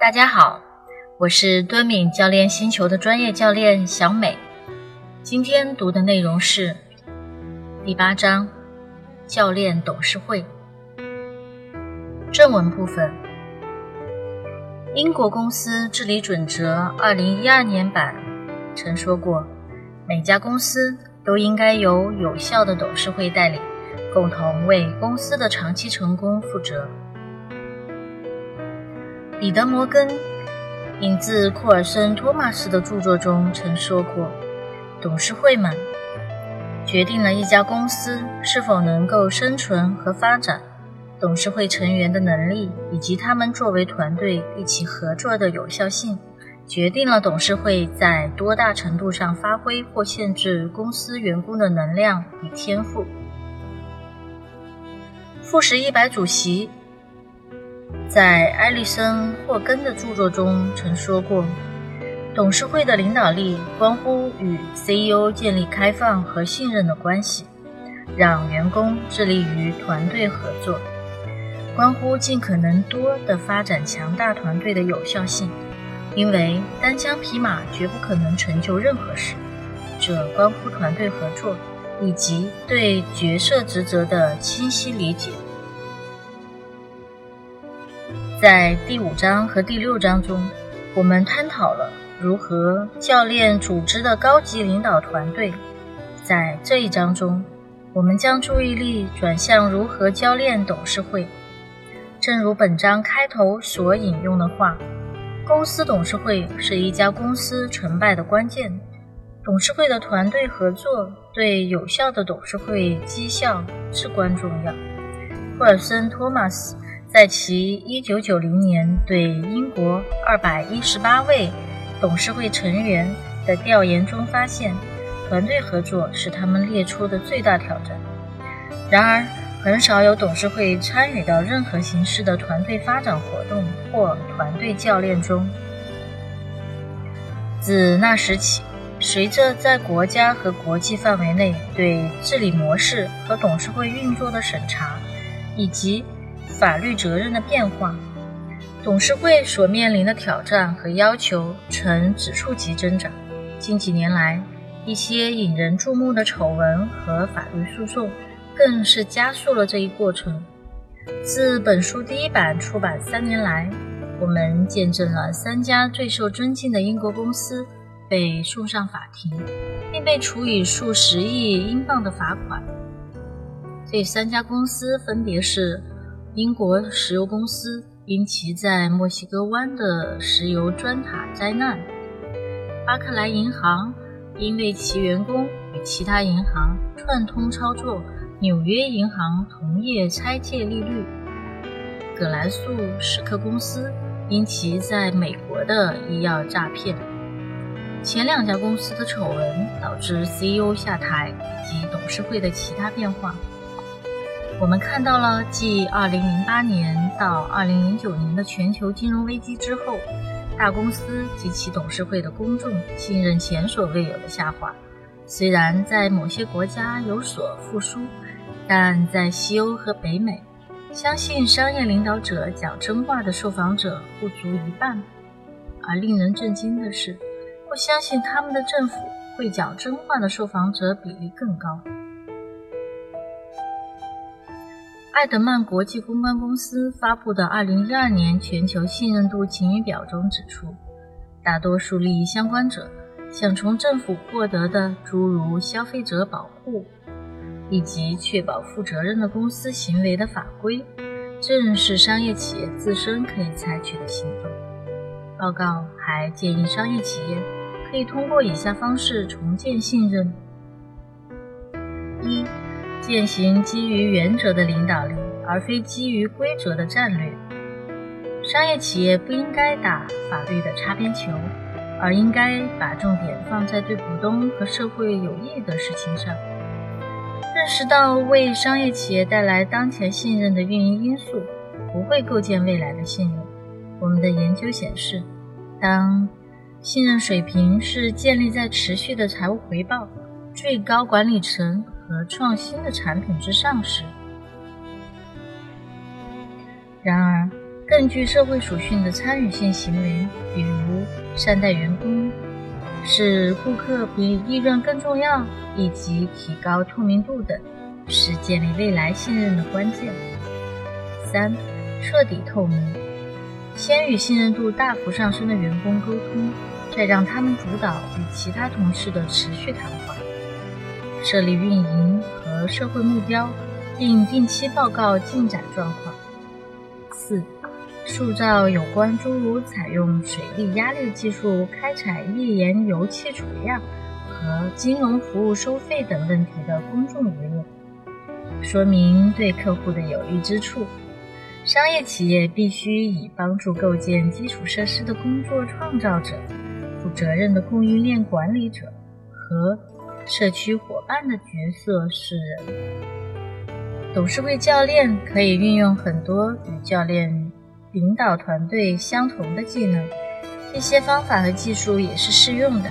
大家好，我是敦敏教练星球的专业教练小美。今天读的内容是第八章教练董事会正文部分。英国公司治理准则二零一二年版曾说过，每家公司都应该由有效的董事会带领，共同为公司的长期成功负责。彼得·摩根引自库尔森·托马斯的著作中曾说过：“董事会们决定了一家公司是否能够生存和发展。董事会成员的能力以及他们作为团队一起合作的有效性，决定了董事会在多大程度上发挥或限制公司员工的能量与天赋。”富时一百主席。在埃利森·霍根的著作中曾说过：“董事会的领导力关乎与 CEO 建立开放和信任的关系，让员工致力于团队合作，关乎尽可能多地发展强大团队的有效性。因为单枪匹马绝不可能成就任何事，这关乎团队合作以及对角色职责的清晰理解。”在第五章和第六章中，我们探讨了如何教练组织的高级领导团队。在这一章中，我们将注意力转向如何教练董事会。正如本章开头所引用的话，公司董事会是一家公司成败的关键。董事会的团队合作对有效的董事会绩效至关重要。霍尔森·托马斯。在其1990年对英国218位董事会成员的调研中发现，团队合作是他们列出的最大挑战。然而，很少有董事会参与到任何形式的团队发展活动或团队教练中。自那时起，随着在国家和国际范围内对治理模式和董事会运作的审查，以及法律责任的变化，董事会所面临的挑战和要求呈指数级增长。近几年来，一些引人注目的丑闻和法律诉讼，更是加速了这一过程。自本书第一版出版三年来，我们见证了三家最受尊敬的英国公司被送上法庭，并被处以数十亿英镑的罚款。这三家公司分别是。英国石油公司因其在墨西哥湾的石油钻塔灾难，巴克莱银行因为其员工与其他银行串通操作纽约银行同业拆借利率，葛兰素史克公司因其在美国的医药诈骗。前两家公司的丑闻导致 CEO 下台及董事会的其他变化。我们看到了继2008年到2009年的全球金融危机之后，大公司及其董事会的公众信任前所未有的下滑。虽然在某些国家有所复苏，但在西欧和北美，相信商业领导者讲真话的受访者不足一半。而令人震惊的是，不相信他们的政府会讲真话的受访者比例更高。艾德曼国际公关公司发布的2012年全球信任度晴雨表中指出，大多数利益相关者想从政府获得的诸如消费者保护以及确保负责任的公司行为的法规，正是商业企业自身可以采取的行动。报告还建议商业企业可以通过以下方式重建信任：一。践行基于原则的领导力，而非基于规则的战略。商业企业不应该打法律的擦边球，而应该把重点放在对股东和社会有益的事情上。认识到为商业企业带来当前信任的运营因素，不会构建未来的信任。我们的研究显示，当信任水平是建立在持续的财务回报、最高管理层。和创新的产品之上时，然而，更具社会属性的参与性行为，比如善待员工、使顾客比利润更重要，以及提高透明度等，是建立未来信任的关键。三、彻底透明，先与信任度大幅上升的员工沟通，再让他们主导与其他同事的持续谈话，设立运营和社会目标，并定期报告进展状况。四、塑造有关诸如采用水力压力技术开采页岩油气储量和金融服务收费等问题的公众舆论，说明对客户的有益之处。商业企业必须以帮助构建基础设施的工作创造者、负责任的供应链管理者和社区伙伴的角色是。董事会教练可以运用很多与教练领导团队相同的技能，一些方法和技术也是适用的。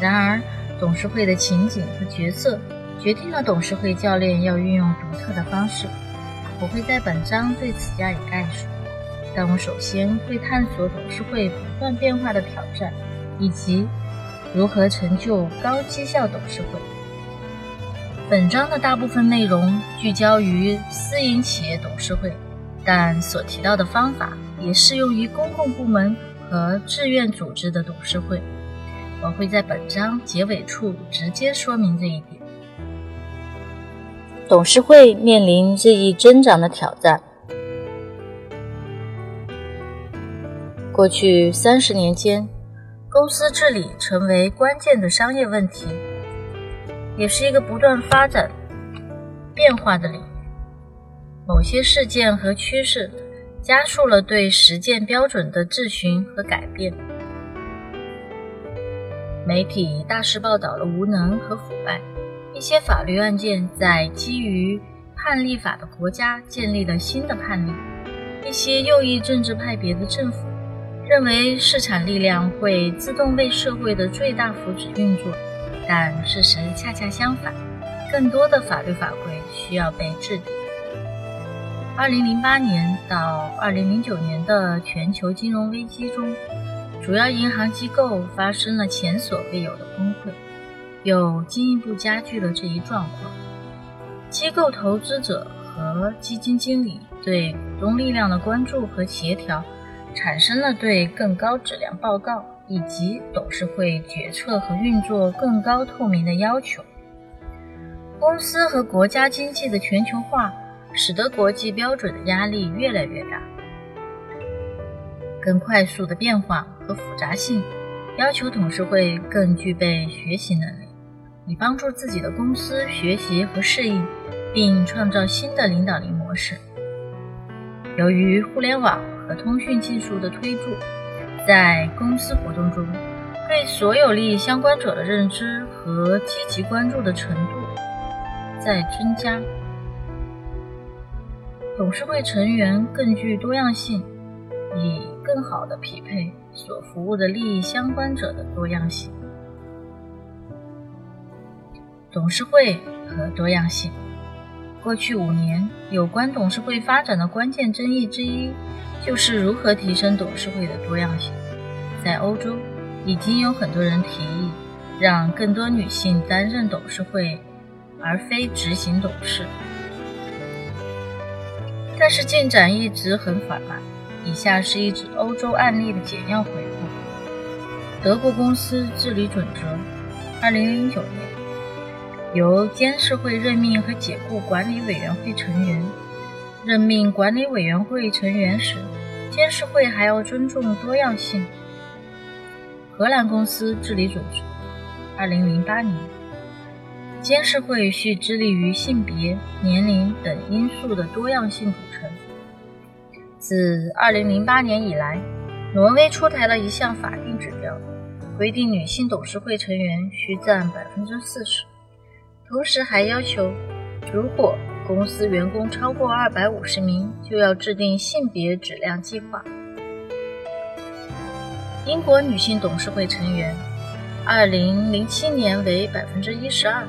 然而，董事会的情景和角色决定了董事会教练要运用独特的方式。我会在本章对此加以概述，但我首先会探索董事会不断变化的挑战，以及如何成就高绩效董事会。本章的大部分内容聚焦于私营企业董事会，但所提到的方法也适用于公共部门和志愿组织的董事会。我会在本章结尾处直接说明这一点。董事会面临日益增长的挑战。过去三十年间，公司治理成为关键的商业问题，也是一个不断发展、变化的领域。某些事件和趋势加速了对实践标准的质询和改变。媒体大肆报道了无能和腐败。一些法律案件在基于判例法的国家建立了新的判例。一些右翼政治派别的政府认为市场力量会自动为社会的最大福祉运作，但事实恰恰相反，更多的法律法规需要被制定。二零零八年到二零零九年的全球金融危机中，主要银行机构发生了前所未有的崩溃。又进一步加剧了这一状况。机构投资者和基金经理对股东力量的关注和协调，产生了对更高质量报告以及董事会决策和运作更高透明的要求。公司和国家经济的全球化，使得国际标准的压力越来越大。更快速的变化和复杂性，要求董事会更具备学习能力。以帮助自己的公司学习和适应，并创造新的领导力模式。由于互联网通讯技术的推助，在公司活动中，对所有利益相关者的认知和积极关注的程度在增加。董事会成员更具多样性，以更好地匹配所服务的利益相关者的多样性。董事会和多样性。过去五年，有关董事会发展的关键争议之一，就是如何提升董事会的多样性。在欧洲，已经有很多人提议让更多女性担任董事会，而非执行董事。但是进展一直很缓慢。以下是一组欧洲案例的简要回顾：德国公司治理准则，二零零九年。由监事会任命和解雇管理委员会成员。任命管理委员会成员时，监事会还要尊重多样性。荷兰公司治理准则，二零零八年，监事会需致力于性别、年龄等因素的多样性组成。自二零零八年以来，挪威出台了一项法定指标，规定女性董事会成员需占百分之四十。同时还要求，如果公司员工超过二百五十名，就要制定性别质量计划。英国女性董事会成员，二零零七年为百分之一十二，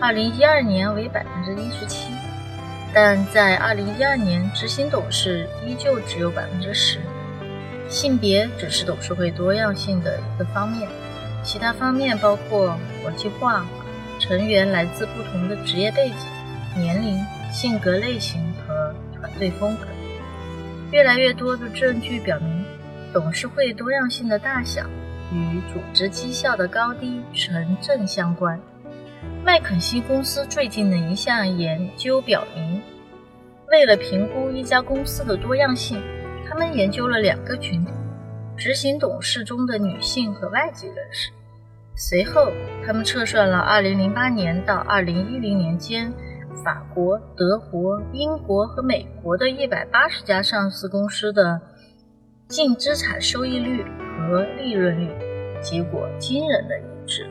二零一二年为百分之一十七。但在2012年，执行董事依旧只有百分之十。性别只是董事会多样性的一个方面，其他方面包括国际化、成员来自不同的职业背景、年龄、性格类型和团队风格。越来越多的证据表明，董事会多样性的大小与组织绩效的高低呈正相关。麦肯锡公司最近的一项研究表明，为了评估一家公司的多样性，他们研究了两个群体：执行董事中的女性和外籍人士。随后，他们测算了2008年到2010年间。法国、德国、英国和美国的一百八十家上市公司的净资产收益率和利润率，结果惊人的一致。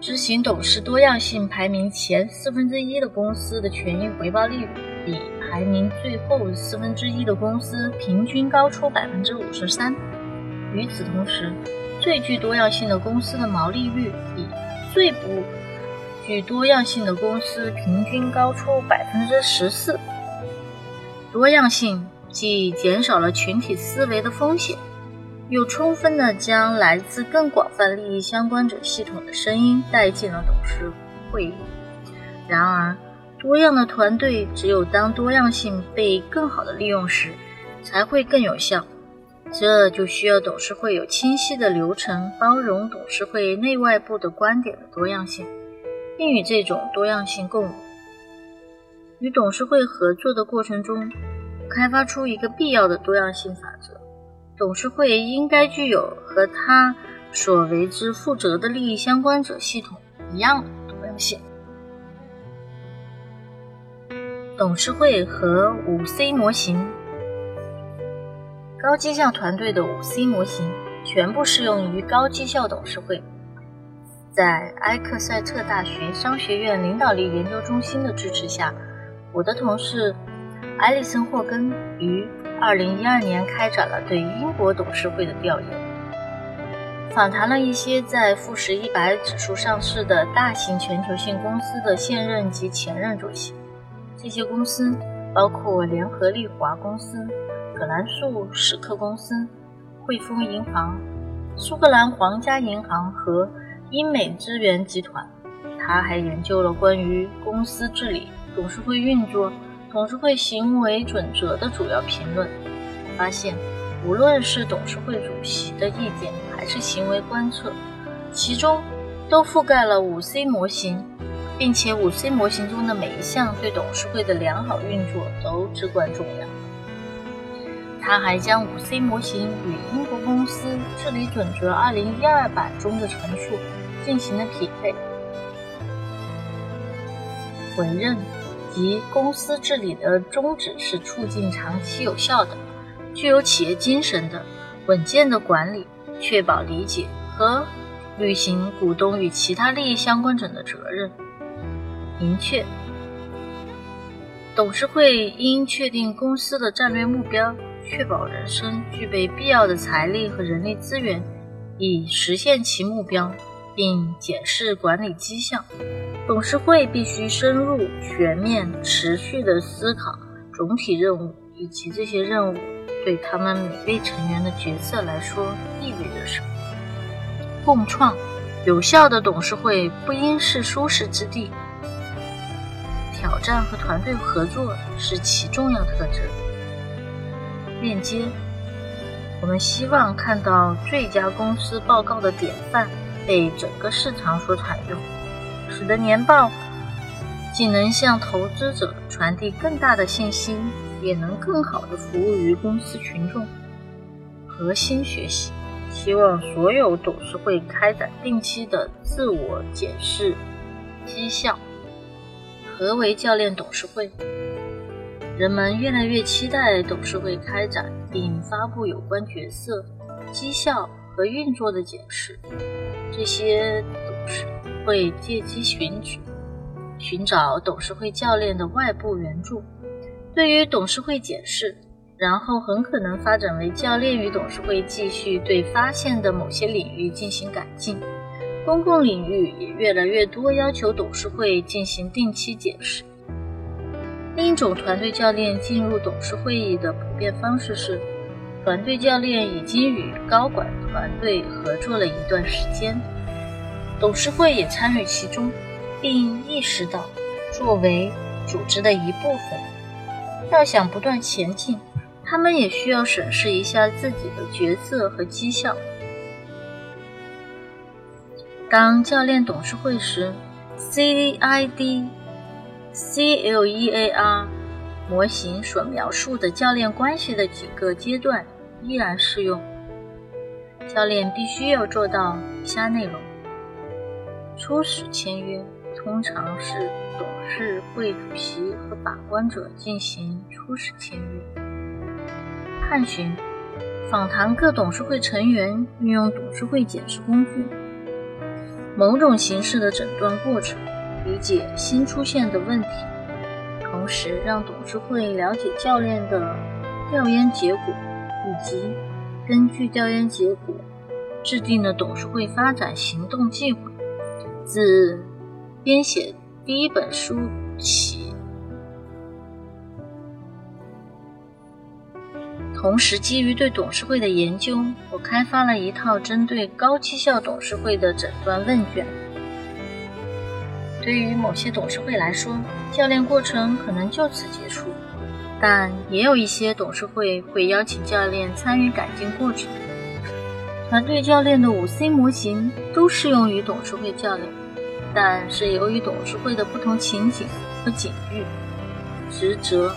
执行董事多样性排名前四分之一的公司的权益回报率比排名最后四分之一的公司平均高出百分之五十三。与此同时，最具多样性的公司的毛利率比最不具多样性的公司平均高出百分之十四。多样性既减少了群体思维的风险，又充分地将来自更广泛利益相关者系统的声音带进了董事会议。然而，多样的团队只有当多样性被更好地利用时，才会更有效。这就需要董事会有清晰的流程，包容董事会内外部的观点的多样性。并与这种多样性共舞。与董事会合作的过程中，开发出一个必要的多样性法则：董事会应该具有和他所为之负责的利益相关者系统一样的多样性。董事会和五 C 模型，高绩效团队的五 C 模型全部适用于高绩效董事会。在埃克塞特大学商学院领导力研究中心的支持下，我的同事埃利森·霍根于2012年开展了对英国董事会的调研，访谈了一些在富时一百指数上市的大型全球性公司的现任及前任主席。这些公司包括联合利华公司、葛兰素史克公司、汇丰银行、苏格兰皇家银行和。英美资源集团，他还研究了关于公司治理、董事会运作、董事会行为准则的主要评论，发现，无论是董事会主席的意见，还是行为观测，其中都覆盖了五 C 模型，并且五 C 模型中的每一项对董事会的良好运作都至关重要。他还将五 C 模型与英国公司治理准则2012版中的陈述进行了匹配。委任及公司治理的宗旨是促进长期有效的、具有企业精神的、稳健的管理，确保理解和履行股东与其他利益相关者的责任。明确，董事会应确定公司的战略目标。确保人生具备必要的财力和人力资源，以实现其目标，并检视管理绩效。董事会必须深入、全面、持续地思考总体任务以及这些任务对他们每位成员的角色来说意味着什么。共创有效的董事会不应是舒适之地，挑战和团队合作是其重要特征。链接，我们希望看到最佳公司报告的典范被整个市场所采用，使得年报既能向投资者传递更大的信息，也能更好地服务于公司群众。核心学习，希望所有董事会开展定期的自我检视绩效。何为教练董事会？人们越来越期待董事会开展并发布有关角色、绩效和运作的解释。这些董事会借机寻找寻找董事会教练的外部援助。对于董事会解释，然后很可能发展为教练与董事会继续对发现的某些领域进行改进。公共领域也越来越多要求董事会进行定期解释。另一种团队教练进入董事会议的普遍方式是，团队教练已经与高管团队合作了一段时间，董事会也参与其中，并意识到作为组织的一部分，要想不断前进，他们也需要审视一下自己的角色和绩效。当教练董事会时，CVID、CLEAR 模型所描述的教练关系的几个阶段依然适用。教练必须要做到以下内容：初始签约，通常是董事会主席和把关者进行初始签约；探寻，访谈各董事会成员，运用董事会检视工具。某种形式的诊断过程，理解新出现的问题，同时让董事会了解教练的调研结果，以及根据调研结果制定的董事会发展行动计划。自编写第一本书起。同时，基于对董事会的研究，我开发了一套针对高绩效董事会的诊断问卷。对于某些董事会来说，教练过程可能就此结束，但也有一些董事会会邀请教练参与改进过程。团队教练的五 C 模型都适用于董事会教练，但是由于董事会的不同情景和境遇、职责。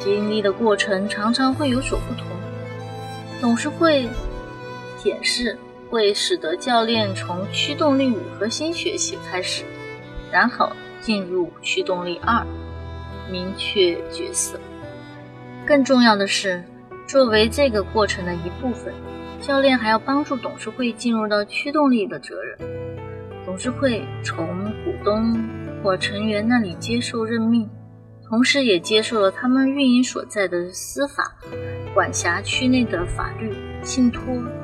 经历的过程常常会有所不同。董事会检视会使得教练从驱动力五核心学习开始，然后进入驱动力二，明确角色。更重要的是，作为这个过程的一部分，教练还要帮助董事会进入到驱动力的责任。董事会从股东或成员那里接受任命。同时，也接受了他们运营所在的司法管辖区内的法律、信托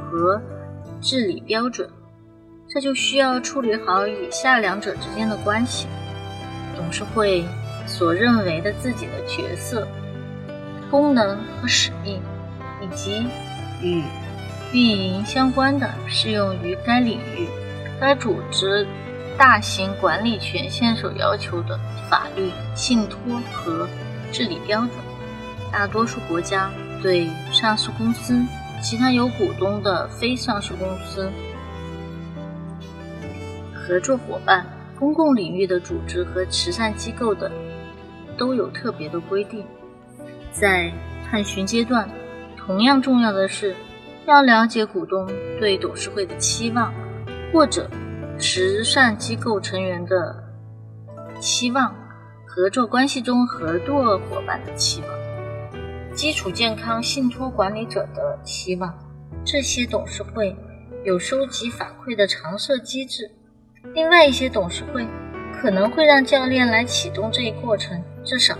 和治理标准。这就需要处理好以下两者之间的关系：董事会所认为的自己的角色、功能和使命，以及与运营相关的、适用于该领域、该组织。大型管理权限所要求的法律、信托和治理标准。大多数国家对上市公司、其他有股东的非上市公司、合作伙伴、公共领域的组织和慈善机构等都有特别的规定。在探寻阶段，同样重要的是要了解股东对董事会的期望，或者。慈善机构成员的期望，合作关系中合作伙伴的期望，基础健康信托管理者的期望，这些董事会有收集反馈的常设机制。另外一些董事会可能会让教练来启动这一过程，至少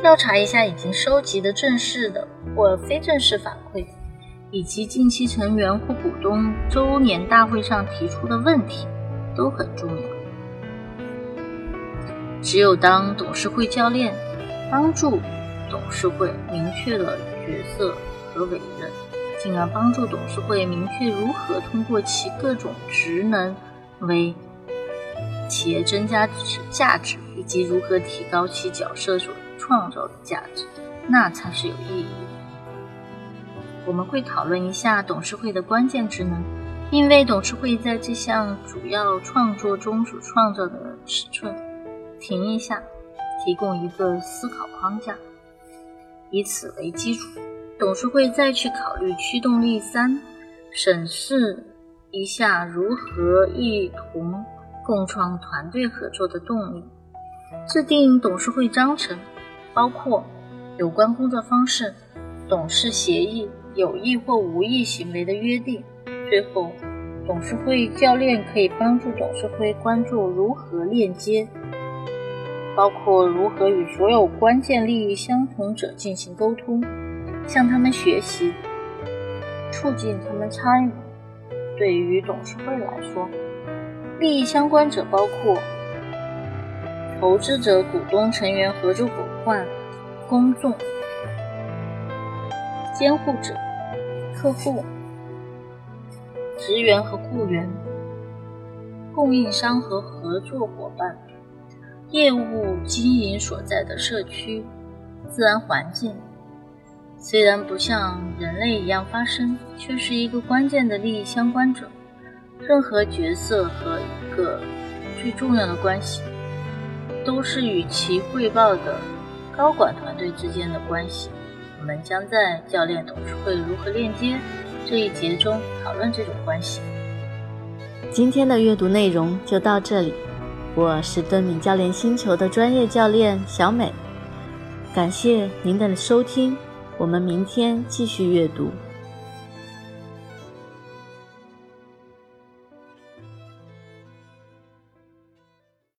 调查一下已经收集的正式的或非正式反馈，以及近期成员或股东周年大会上提出的问题。都很重要。只有当董事会教练帮助董事会明确了角色和委任，进而帮助董事会明确如何通过其各种职能为企业增加值价值，以及如何提高其角色所创造的价值，那才是有意义的。我们会讨论一下董事会的关键职能。因为董事会在这项主要创作中所创造的尺寸，停一下，提供一个思考框架，以此为基础，董事会再去考虑驱动力三，审视一下如何一同共创团队合作的动力，制定董事会章程，包括有关工作方式、董事协议、有意或无意行为的约定。最后，董事会教练可以帮助董事会关注如何链接，包括如何与所有关键利益相同者进行沟通，向他们学习，促进他们参与。对于董事会来说，利益相关者包括投资者、股东、成员、合作伙伴、公众、监护者、客户、职员和雇员、供应商和合作伙伴、业务经营所在的社区、自然环境。虽然不像人类一样发声，却是一个关键的利益相关者。任何角色和一个最重要的关系，都是与其汇报的高管团队之间的关系。我们将在教练董事会如何链接这一节中讨论这种关系。今天的阅读内容就到这里，我是敦敏教练星球的专业教练小美，感谢您的收听。我们明天继续阅读。